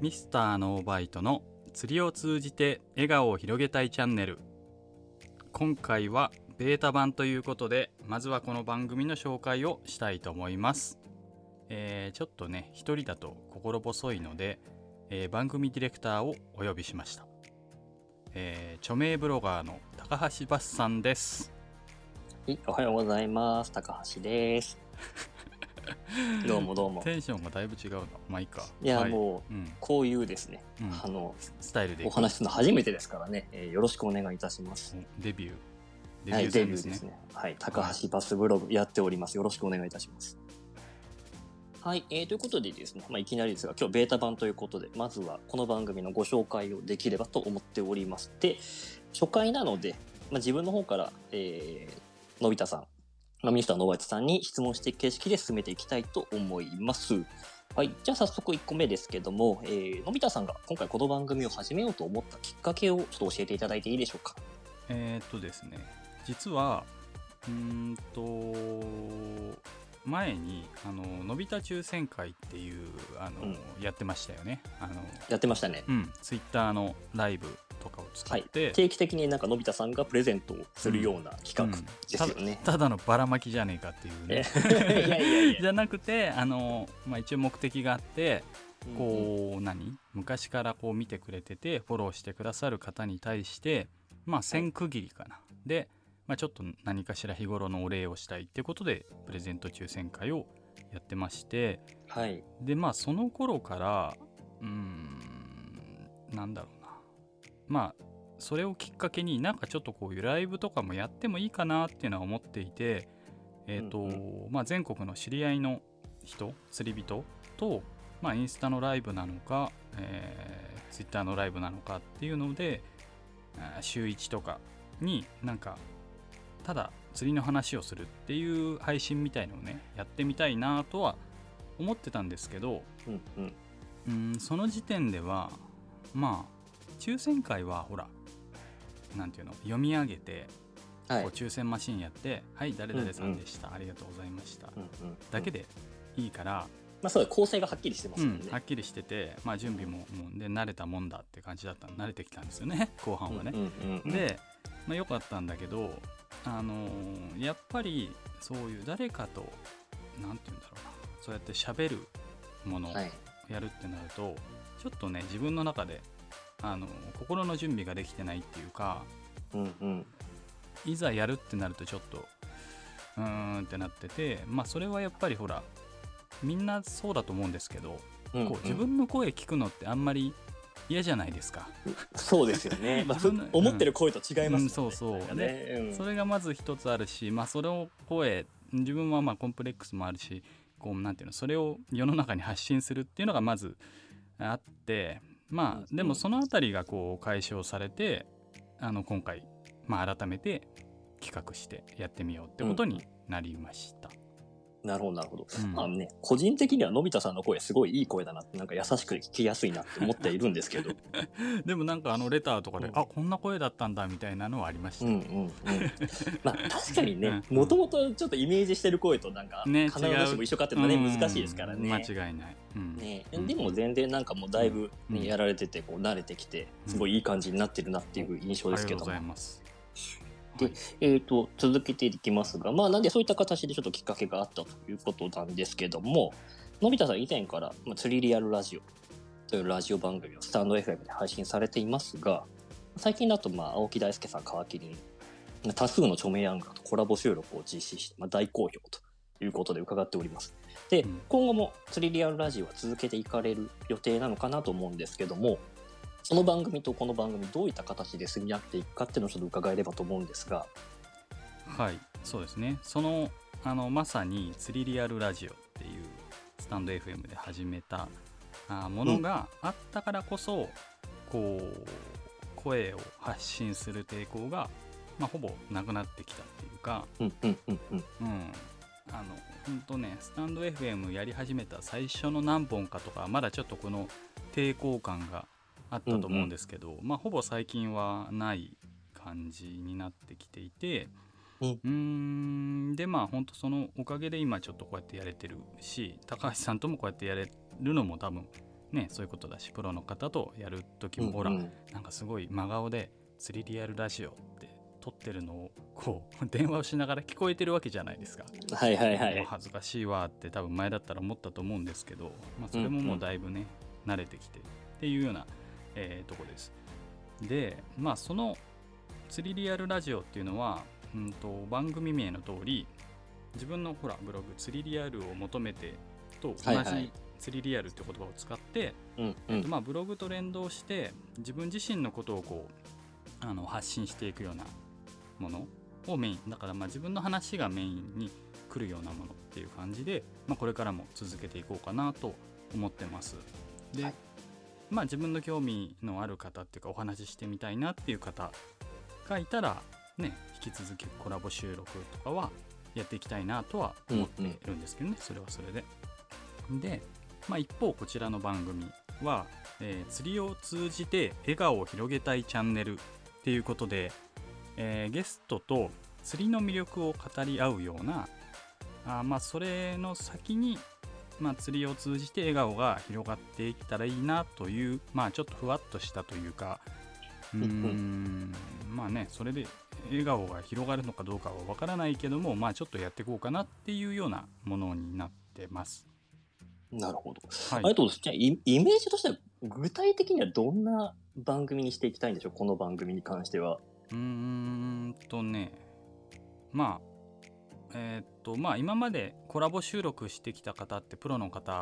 ミスターノーバイトの釣りを通じて笑顔を広げたいチャンネル今回はベータ版ということでまずはこの番組の紹介をしたいと思います、えーちょっとね一人だと心細いので、えー番組ディレクターをお呼びしました、えー著名ブロガーの高橋バスさんですはい、おはようございます。高橋です。どうもどうも。テンションがだいぶ違うな。まあいいか。いや、はい。もう、うん。こういうですね、うん。あの、ススタイルでお話しするの初めてですからね、えーよろしくお願いいたします。おデビュー。デビはい、ューデ戦ですね。ビューですね。はい、高橋バスブログやっております。よろしくお願いいたします。はい、えー、ということでですね、まあ、いきなりですが、今日ベータ版ということで、まずはこの番組のご紹介をできればと思っております。で、初回なので、まあ、自分の方から、えー、のび太さん、まあミスターノーバイトさんに質問していく形式で進めていきたいと思います。はい。じゃあ早速1個目ですけども、えー、のび太さんが今回この番組を始めようと思ったきっかけをちょっと教えていただいていいでしょうか？えーっとですね実はうーんと前にあののび太抽選会っていうあの、うんやってましたよねあのやってましたね。うんツイッターのライブとかを使はい、って、定期的になんかのび太さんがプレゼントをするような企画うん。ですよね。ただのばらまきじゃねえかっていうえね じゃなくてあの、まあ、一応目的があってうんこう何？昔からこう見てくれててフォローしてくださる方に対してまあ線区切りかな。で、まあ、ちょっと何かしら日頃のお礼をしたいってことでプレゼント抽選会をやってましてはい。でまあその頃からうーんなんだろう。なまあそれをきっかけになんかちょっとこういうライブとかもやってもいいかなっていうのは思っていてえっ、と、うんまあ全国の知り合いの人釣り人とまあインスタのライブなのか、えー、ツイッターのライブなのかっていうので週1とかになんかただ釣りの話をするっていう配信みたいのをねやってみたいなとは思ってたんですけどうんうん。うんその時点ではまあ抽選会はほらなんていうの？読み上げて、はい。こう抽選マシンやって「はい誰々さんでした、ありがとうございました」うんうんだけでいいから、まあそうだ構成がはっきりしてますもんね。うんはっきりしてて、まあ、準備ももうで慣れたもんだって感じだった。慣れてきたんですよね。後半はね。うんうんうん、で、まあ、よかったんだけど、あのーやっぱりそういう誰かとなんて言うんだろうな。そうやって喋るものをはい。やるってなると、ちょっとね自分の中であの心の準備ができてないっていうかうんうん。いざやるってなるとちょっとうーんってなっててまあそれはやっぱりほらみんなそうだと思うんですけど、うんうんこう自分の声聞くのってあんまり嫌じゃないですか。そうですよね。まあ、思ってる声と違いますもんね。うんそうそうね。うんそれがまず一つあるし、まあ、それを声自分はまあコンプレックスもあるしこうなんていうのそれを世の中に発信するっていうのがまずあってまあでもそのあたりがこう解消されてあの今回、まあ、改めて企画してやってみようってことになりました。なるほど、なるほど。うんまあね、個人的にはのび太さんの声すごいいい声だなって、なんか優しく聞きやすいなって思っているんですけど。でもなんかあのレターとかで、うんあこんな声だったんだみたいなのはありました。うんうんうん。まあ確かにね、うんもともとちょっとイメージしてる声となんか、ね必ずしも一緒かっていうのはね、うん難しいですからね。間違いない。うんね、うんでも全然なんかもうだいぶ、ねうんやられててこう慣れてきてすごいいい感じになってるなっていう印象ですけどもありがとうございます。でえー、と続けていきますがまあなんでそういった形でちょっときっかけがあったということなんですけどものび太さん以前から、まあ、釣りリアルラジオというラジオ番組をスタンド FM で配信されていますが最近だとまあ青木大輔さん皮切りに多数の著名アングラーとコラボ収録を実施して、まあ、大好評ということで伺っております。で、うん今後も釣りリアルラジオは続けていかれる予定なのかなと思うんですけどもその番組とこの番組どういった形で住み合っていくかっていうのをちょっと伺えればと思うんですが。はいそうですね。そのあのまさに釣りリアルラジオっていうスタンド FM で始めたあものがあったからこそ、こう声を発信する抵抗が、まあ、ほぼなくなってきたっていうか、うんうんうんうん。うん、あの本当ねスタンド FM やり始めた最初の何本かとかまだちょっとこの抵抗感があったと思うんですけど、まあほぼ最近はない感じになってきていて、うんうーん。でまあ本当そのおかげで今ちょっとこうやってやれてるし高橋さんともこうやってやれるのも多分ねそういうことだしプロの方とやる時も、ほらうんうん。なんかすごい真顔で釣りリアルラジオって撮ってるのをこう 電話をしながら聞こえてるわけじゃないですか。はいはいはい。恥ずかしいわって多分前だったら思ったと思うんですけど、まあ、それももうだいぶね、慣れてきてっていうような、えーとこです。でまあその釣りリアルラジオっていうのは、うん、と番組名の通り自分のほらブログ釣りリアルを求めてと同はいはいじ釣りリアルって言葉を使って、うんうえっとん。まあブログと連動して自分自身のことをこうあの発信していくようなものをメインだからまあ自分の話がメインに来るようなものっていう感じで、まあ、これからも続けていこうかなと思ってます。で、はいまあ自分の興味のある方っていうかお話ししてみたいなっていう方がいたらね引き続きコラボ収録とかはやっていきたいなとは思っているんですけどね、それはそれで。で、まあ、一方こちらの番組は、えー釣りを通じて笑顔を広げたいチャンネルっていうことで、えーゲストと釣りの魅力を語り合うようなあーまあそれの先に、まあ、釣りを通じて笑顔が広がっていったらいいなというまあちょっとふわっとしたというかうーんまあねそれで笑顔が広がるのかどうかはわからないけどもまあちょっとやっていこうかなっていうようなものになってます。なるほど。はいありがとうございます。じゃあイ、イメージとしては、具体的にはどんな番組にしていきたいんでしょう？この番組に関しては。うーんとねまあえーっとまあ今までコラボ収録してきた方ってプロの方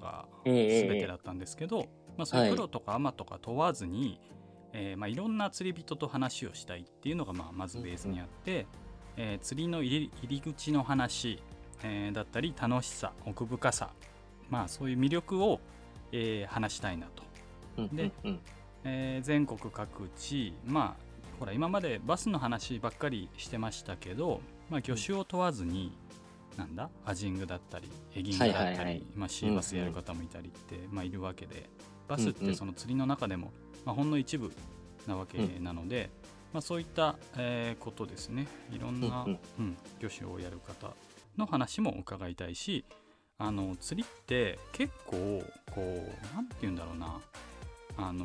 がええ全てだったんですけど、まあ、そういうプロとかアマとか問わずに、えーまあ、いろんな釣り人と話をしたいっていうのがまあまずベースにあって、えー釣りの入り入り口の話、えーだったり楽しさ奥深さまあそういう魅力を、えー話したいなと。うん。でえー全国各地まあほら今までバスの話ばっかりしてましたけど、まあ、魚種を問わずに、なんだ？アジングだったりエギングだったり、はいはいはい。まあ、シーバスやる方もいたりって、まあ、いるわけでバスってその釣りの中でも、まあ、ほんの一部なわけなので、まあ、そういった、えーことですね。いろんな、うんうん。魚種をやる方の話も伺いたいしあの釣りって結構こうなんて言うんだろうな。あの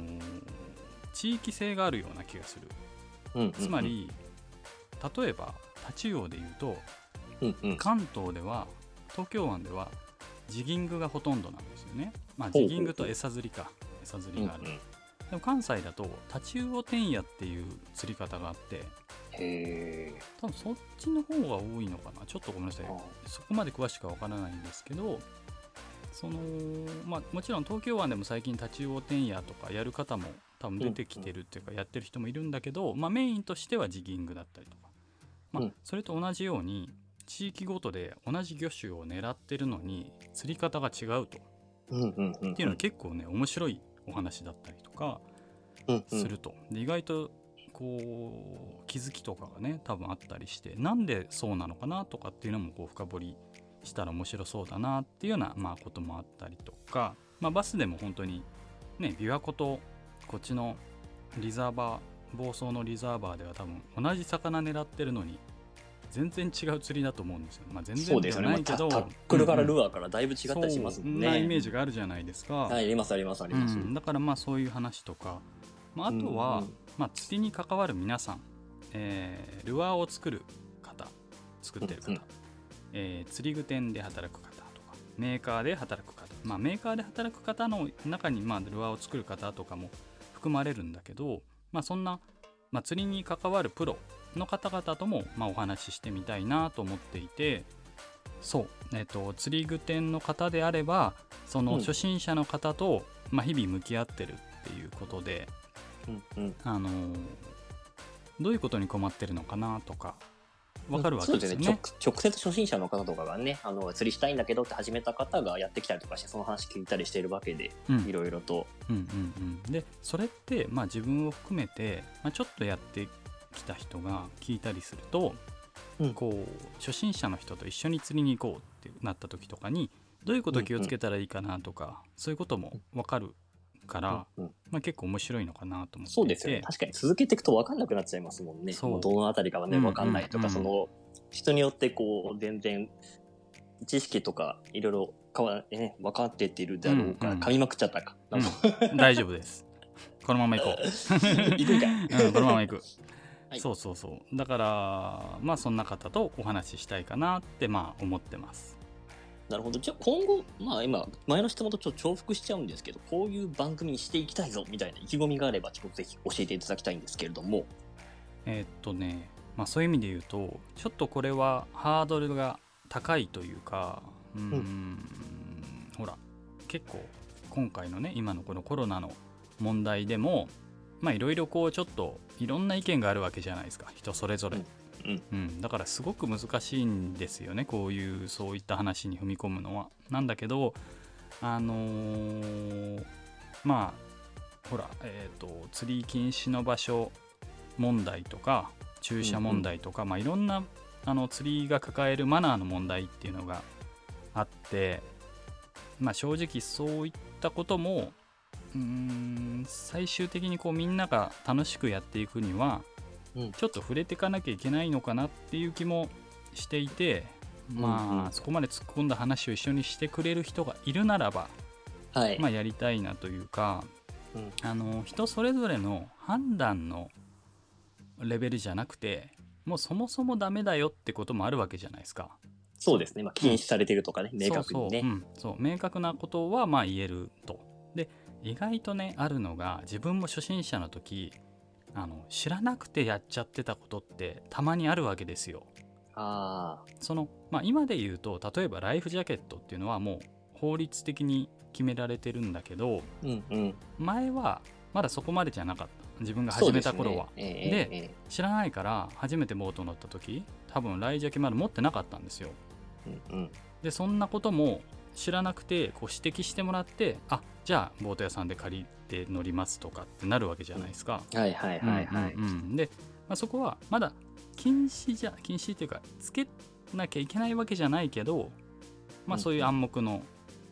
地域性があるような気がする。つま、り例えばタチウオで言うとうんうん。関東では東京湾ではジギングがほとんどなんですよね。まあジギングと餌釣りか。餌釣りがある、うんうん。でも関西だとタチウオ天野っていう釣り方があってへえ。多分そっちの方が多いのかな。ちょっとごめんなさい。そこまで詳しくは分からないんですけどそのまあもちろん東京湾でも最近タチウオ天野とかやる方も多分出てきてるっていうかやってる人もいるんだけど、まあ、メインとしてはジギングだったりとか、まあうん。それと同じように地域ごとで同じ魚種を狙ってるのに釣り方が違うと。っていうのは結構ね面白いお話だったりとかすると、で意外とこう気づきとかがね多分あったりしてなんでそうなのかなとかっていうのもこう深掘りしたら面白そうだなっていうような、まあ、こともあったりとか、まあ、バスでも本当にね琵琶湖とこっちのリザーバー房総のリザーバーでは多分同じ魚狙ってるのに全然違う釣りだと思うんですよ。まあ、全然でそうですよね。まあタはないけど、タックルからルアーからだいぶ違ったりしますもんね。そんなイメージがあるじゃないですか。はい、ありますありますあります。うん、だからまあそういう話とか、まあ、あとは、うんうんまあ、釣りに関わる皆さん、えールアーを作る方作ってる方、うんうんえー釣り具店で働く方とかメーカーで働く方、まあ、メーカーで働く方の中にまあルアーを作る方とかも含まれるんだけど、まあ、そんな、まあ、釣りに関わるプロの方々ともまあお話ししてみたいなと思っていてそう、えっと釣り具店の方であればそのうん。初心者の方と、まあ、日々向き合ってるっていうことで、うんうん。あのーどういうことに困ってるのかなとか分かるわけですよね。そうですね。直直接初心者の方とかがねあの釣りしたいんだけどって始めた方がやってきたりとかしてその話聞いたりしているわけでうん。いろいろと、うんうんうん、でそれって、まあ、自分を含めて、まあ、ちょっとやってきた人が聞いたりすると、うん。こう初心者の人と一緒に釣りに行こうってなった時とかにどういうことを気をつけたらいいかなとか、そういうことも分かるから、うんうん。まあ、結構面白いのかなと思ってそうですよね。確かに続けていくと分かんなくなっちゃいますもんね。どのあたりかはね分かんないとか、その人によってこう全然知識とかいろいろかわ、ね、分かってっているだろうから、うんうん。噛みまくっちゃったか。うん。大丈夫です。このまま行こう。行くんかい。うん、このまま行く、はい。そうそうそう。だからまあそんな方とお話ししたいかなってまあ思ってますなるほど。じゃあ今後、まあ今、前の質問とちょっと重複しちゃうんですけど、こういう番組にしていきたいぞみたいな意気込みがあれば、ちょっとぜひ教えていただきたいんですけれども。えーっとねまあそういう意味で言うとちょっとこれはハードルが高いというかうーんほら結構今回のね今のこのコロナの問題でもまあいろいろこうちょっといろんな意見があるわけじゃないですか人それぞれ、うんうん、だからすごく難しいんですよねこういうそういった話に踏み込むのは。なんだけどあのーまあほらえっ、と釣り禁止の場所問題とか駐車問題とか、まあいろんなあの釣りが抱えるマナーの問題っていうのがあってまあ正直そういったこともうーん最終的にこうみんなが楽しくやっていくにはうんちょっと触れていかなきゃいけないのかなっていう気もしていてまあ、そこまで突っ込んだ話を一緒にしてくれる人がいるならば、はい。まあ、やりたいなというかうんあの人それぞれの判断のレベルじゃなくてもうそもそもダメだよってこともあるわけじゃないですか。そうですね。まあ、禁止されてるとかね、明確にね。そうそう,、うん、そう明確なことはまあ言えると。で意外とねあるのが自分も初心者の時あの知らなくてやっちゃってたことってたまにあるわけですよ。あその、まあ、今で言うと例えばライフジャケットっていうのはもう法律的に決められてるんだけどあ。うんうん。前はまだそこまでじゃなかった自分が始めた頃は、ですねええでええ知らないから初めてボート乗った時多分ライフジャケまだ持ってなかったんですようんうん。でそんなことも知らなくてこう指摘してもらってあじゃあボート屋さんで借りて乗りますとかってなるわけじゃないですか、はいはいはいはい。うんうんうん。で、まあ、そこはまだ禁止じゃ禁止っていうかつけなきゃいけないわけじゃないけどまあうんそういう暗黙の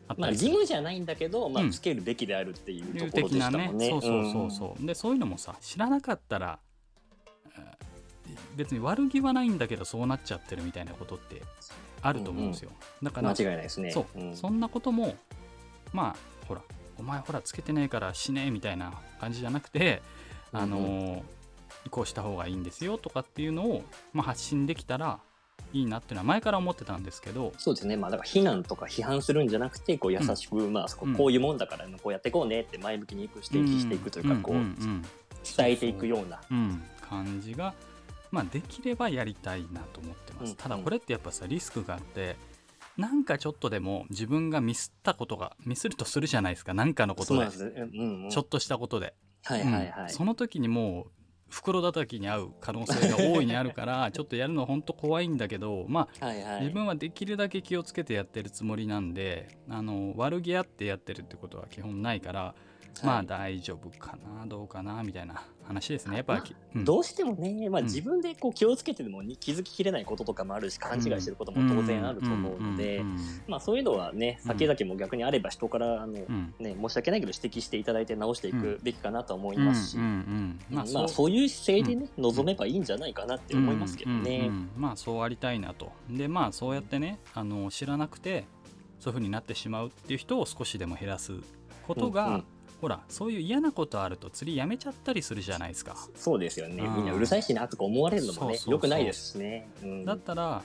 あっまあ、たりする義務じゃないんだけど、まあ、うん。つけるべきであるっていうところでしたもんね。そうそうそうそう、でそういうのもさ知らなかったらえー別に悪気はないんだけどそうなっちゃってるみたいなことってあると思うんですよ、だうん。から間違いないですね。そう、ん。そんなこともまあほらお前ほらつけてないから死ねみたいな感じじゃなくて、あのーこうした方がいいんですよとかっていうのを、まあ、発信できたらいいなっていうのは前から思ってたんですけど。そうですね。まあ、だから非難とか批判するんじゃなくて、こう優しく、まあ、そこうん。こういうもんだから、こうやっていこうねって前向きにいく指摘していくというか、こう、んん伝えていくような。うん。うん。感じが、まあ、できればやりたいなと思ってます、うんただこれってやっぱさリスクがあってなんかちょっとでも自分がミスったことがミスるとするじゃないですか何かのことで。うんうん。ちょっとしたことで、はいはいはい。うんその時にもう袋叩きに合う可能性が大いにあるから ちょっとやるの本当怖いんだけどまあはいはい。自分はできるだけ気をつけてやってるつもりなんであの悪気あってやってるってことは基本ないから、まあ大丈夫かなどうかなみたいな話ですねやっぱ、まあきうん。どうしてもね、まあ、うん。自分でこう気をつけててもに気づききれないこととかもあるし勘違いしてることも当然あると思うのでそういうのはねうん。先々も逆にあれば人からあの、うん。ね、申し訳ないけど指摘していただいて直していくべきかなと思いますし、そう。いう姿勢でね、臨めばいいんじゃないかなって思いますけどね。まあそうありたいなと。でまあそうやってねあの知らなくてそういう風になってしまうっていう人を少しでも減らすことが、うんうんほらそういう嫌なことあると釣りやめちゃったりするじゃないですか、そうですよね、うん。みんなうるさいしなとか思われるのもねよくないですしね。うん。だったら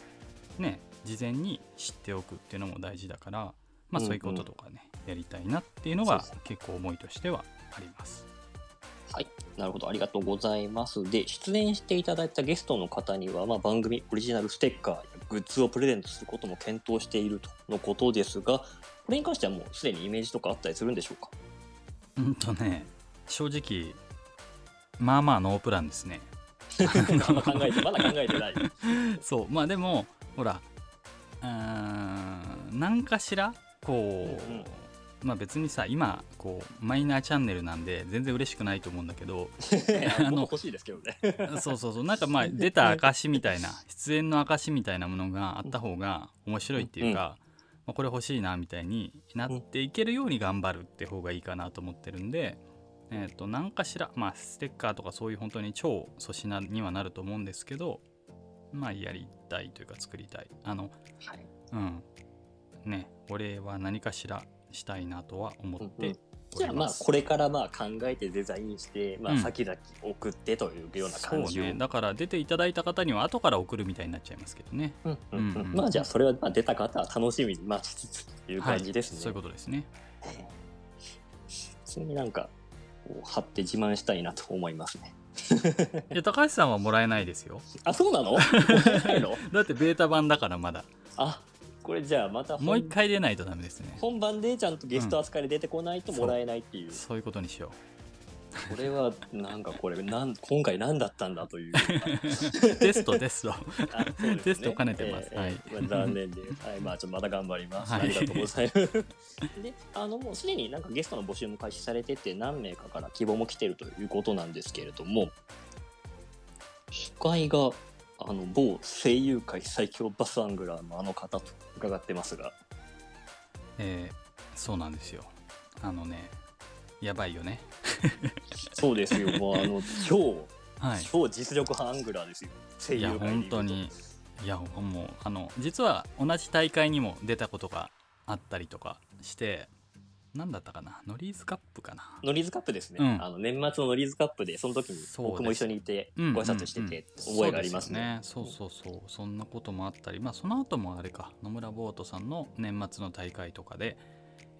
ね事前に知っておくっていうのも大事だからまあうんうん。そういうこととかね、やりたいなっていうのが結構思いとしてはあります。はい、なるほど、ありがとうございます。で、出演していただいたゲストの方には、まあ、番組オリジナルステッカーやグッズをプレゼントすることも検討しているとのことですが、これに関してはもうすでにイメージとかあったりするんでしょうか？うんとね正直まあまあノープランですね考えて、まだ考えてない。そうまあでもほらうーん何かしらこう、うんうんまあ別にさ今こうマイナーチャンネルなんで全然嬉しくないと思うんだけど あの僕欲しいですけどね。そうそうそうなんかまあ出た証みたいな出演の証みたいなものがあった方が面白いっていうか、まあ、これ欲しいなみたいになっていけるように頑張るって方がいいかなと思ってるんで、えー、と何かしらまあステッカーとかそういう本当に超粗品にはなると思うんですけどまあやりたいというか作りたい。あのはい、うん。ね俺は何かしらしたいなとは思ってじゃあまあこれからまあ考えてデザインして、まあうん。先々送ってというような感じを。ね。だから出ていただいた方には後から送るみたいになっちゃいますけどね。うんうんうん。うんうん。まあじゃあそれはまあ出た方は楽しみに待ちつつという感じですね。はい、そういうことですね。普通になんか貼って自慢したいなと思いますね。いや高橋さんはもらえないですよ。あそうな の？だってベータ版だからまだ。あこれじゃあまた本もう一回出ないとダメですね。本番でちゃんとゲスト扱いで出てこないともらえないっていう、そういうことにしよこれはなんかこれなん今回何だったんだという。うテストテスト。ね。テストを兼ねてます。えーはい。えーまあ、残念で。す。はい、まあ、ちょまた頑張ります。はい。ありがとうございます。で、あの、もうすでになんかゲストの募集も開始されてて、何名かから希望も来てるということなんですけれども、司会が、あの、某声優界最強バスアングラーのあの方と伺ってますが、えーそうなんですよ。あのねやばいよね。そうですよ、もうあの、超、はい。超実力派アングラーですよ。声いや優界で言うと。本当。に。いやもうあの実は同じ大会にも出たことがあったりとかして何だったかな？ノリーズカップかな？ノリーズカップですね、うん。あの年末のノリーズカップでその時に僕も一緒にいてうんご挨拶してて覚えがありますね。そうそうそう。そんなこともあったり。まあその後もあれか。野村ボートさんの年末の大会とかで、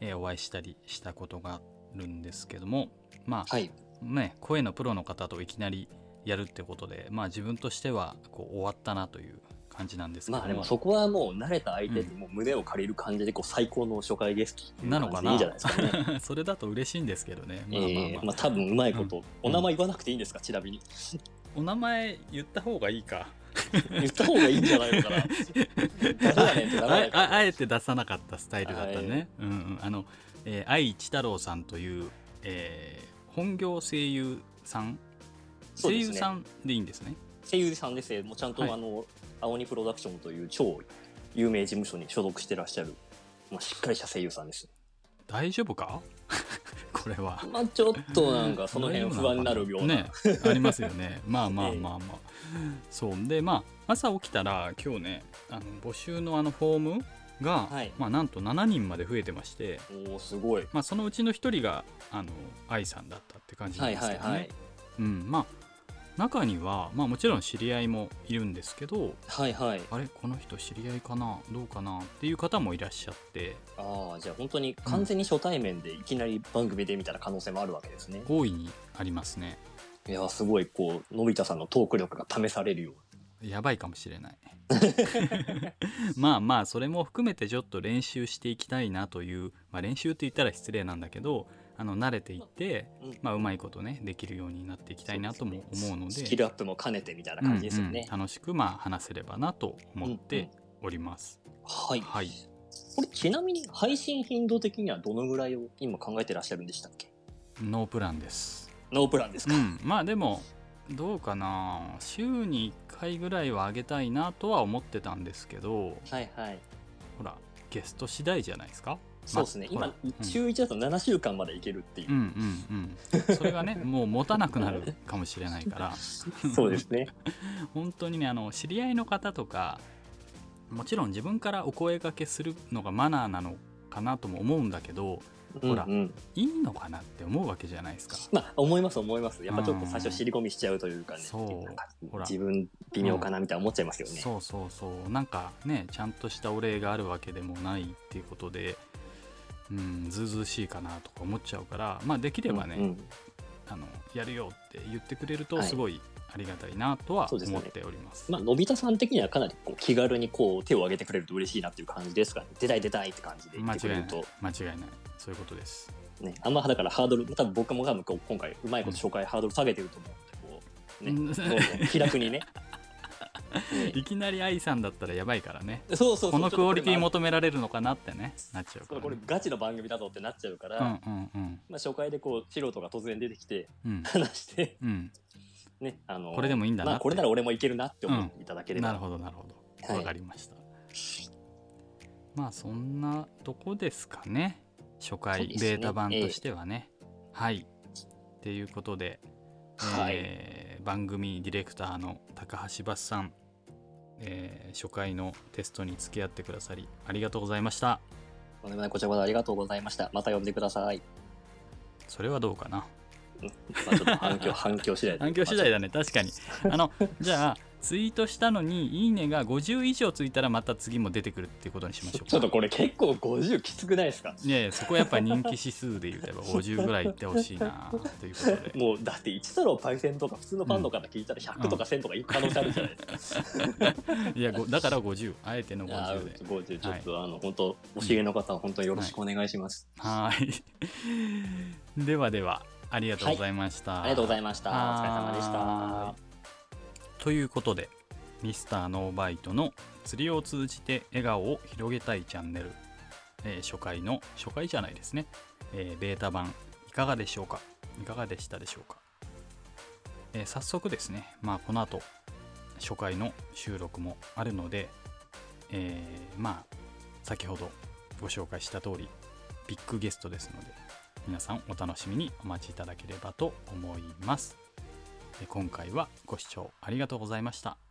えーお会いしたりしたことがあるんですけども。まあはい、ね声のプロの方といきなりやるってことでまあ自分としてはこう終わったなという感じなんですけど。もまあでもそこはもう慣れた相手にもう胸を借りる感じでこう最高の初回ゲストっていうなのかな？感じでいいんじゃないですかね。それだと嬉しいんですけどね。まあまあまあ、えーまあ多分うまいこと、うん。お名前言わなくていいんですか？ちなみに。お名前言った方がいいか。言った方がいいんじゃないのかな？あああえて出さなかったスタイルだったね、うんうん、あの、えー愛一太郎さんという、えー本業声優さん？声優さんでいいんですね声優さんですねもうちゃんと、はい。あの青鬼プロダクションという超有名事務所に所属してらっしゃる、まあ、しっかりした声優さんです。大丈夫か？これは。まあちょっとなんかその辺不安になるような、ねありますよね。まあまあまあまあ、そう。でまあ朝起きたら今日ねあの募集のあのフォームが、はい。まあなんと7人まで増えてましておおすごい。まあそのうちの1人があの愛さんだったって感じなんはいですけどね、はいはい。うん。まあ中には、まあ、もちろん知り合いもいるんですけどはいはい。あれこの人知り合いかなどうかなっていう方もいらっしゃって。ああじゃあ本当に完全に初対面でいきなり番組でみたいな可能性もあるわけですね、大いにありますね。いやすごいこうのび太さんのトーク力が試されるよやばいかもしれない。まあまあそれも含めてちょっと練習していきたいなという、まあ、練習って言ったら失礼なんだけどあの慣れていって、う、うん。まあ、うまいことねできるようになっていきたいなとも思うので。スキルアップも兼ねてみたいな感じですよね、うんうん。楽しくまあ話せればなと思っております、はい。はい。これちなみに配信頻度的にはどのぐらいを今考えてらっしゃるんでしたっけ？ノープランです。ノープランですか、うん、まあでもどうかな。週に1回ぐらいはあげたいなとは思ってたんですけどはいはい。ほらゲスト次第じゃないですか？そうですね、今ほら。うん。週1だと7週間までいけるっていう。う、んうんうん。それがねもう持たなくなる かもしれないから。そうですね。本当にねあの知り合いの方とかもちろん自分からお声掛けするのがマナーなのかなとも思うんだけどほらうんうん。いいのかなって思うわけじゃないですか。まあ思います思います。やっぱちょっと最初尻込みしちゃうというかね、そう。なんかほら。自分微妙かなみたいな思っちゃいますよね、そうそうそう。なんかねちゃんとしたお礼があるわけでもないっていうことでうんずうずうしいかなとか思っちゃうからまあできればね、うんうんあのやるよって言ってくれるとはいすごいありがたいなとは思っております。まあ、のび太さん的にはかなりこう気軽にこう手を挙げてくれると嬉しいなっていう感じですかね。出たい出たいって感じで言ってくれると。間違いないそういうことです。ね、あんまだからハードル、多分僕も多分こう今回うまいこと紹介、ハードル下げてると思うんで、こう、ね、気楽にね。ねい。きなり愛さんだったらやばいからね。そうそうそう。このクオリティ求められるのかなってねなっちゃうとこれから、ね、ガチの番組だぞってなっちゃうから、うんうんうん。まあ、初回でこう素人が突然出てきてうん。話して、うん。ね、あのこれでもいいんだなまあ、これなら俺もいけるなって思っていただければ、なるほどなるほど。はい。わかりました、まあそんなとこですかね。初回ね。ベータ版としてはね、はい。っていうことで、はい。えー番組ディレクターの高橋バスさん、えー初回のテストに付き合ってくださりありがとうございましたとんでもないこちらこそありがとうございました。また呼んでください。それはどうかなまあ、ちょっと反響、反響次第で。反響次第だね確かにあのじゃあツイートしたのに「いいね」が50以上ついたらまた次も出てくるっていうことにしましょうか。ちょっとこれ結構50きつくないですか？いやいやそこはやっぱ人気指数で言うとやっぱ50ぐらいいってほしいなということで。もうだって1太郎パイセンとか普通のファンの方聞いたら100とか1000とかいく可能性あるじゃないですか。いやごだから50あえてのいや50でー50ちょっと、あの本当お知りの方は本当によろしくお願いします。はーい。ではではありがとうございました、ありがとうございました。お疲れ様でした。ということでミスターノーバイトの釣りを通じて笑顔を広げたいチャンネル、えー初回の初回じゃないですね、えーベータ版いかがでしょうか？いかがでしたでしょうか、えー早速ですねまあこの後初回の収録もあるので、えーまあ先ほどご紹介した通りビッグゲストですので皆さんお楽しみにお待ちいただければと思います。今回はご視聴ありがとうございました。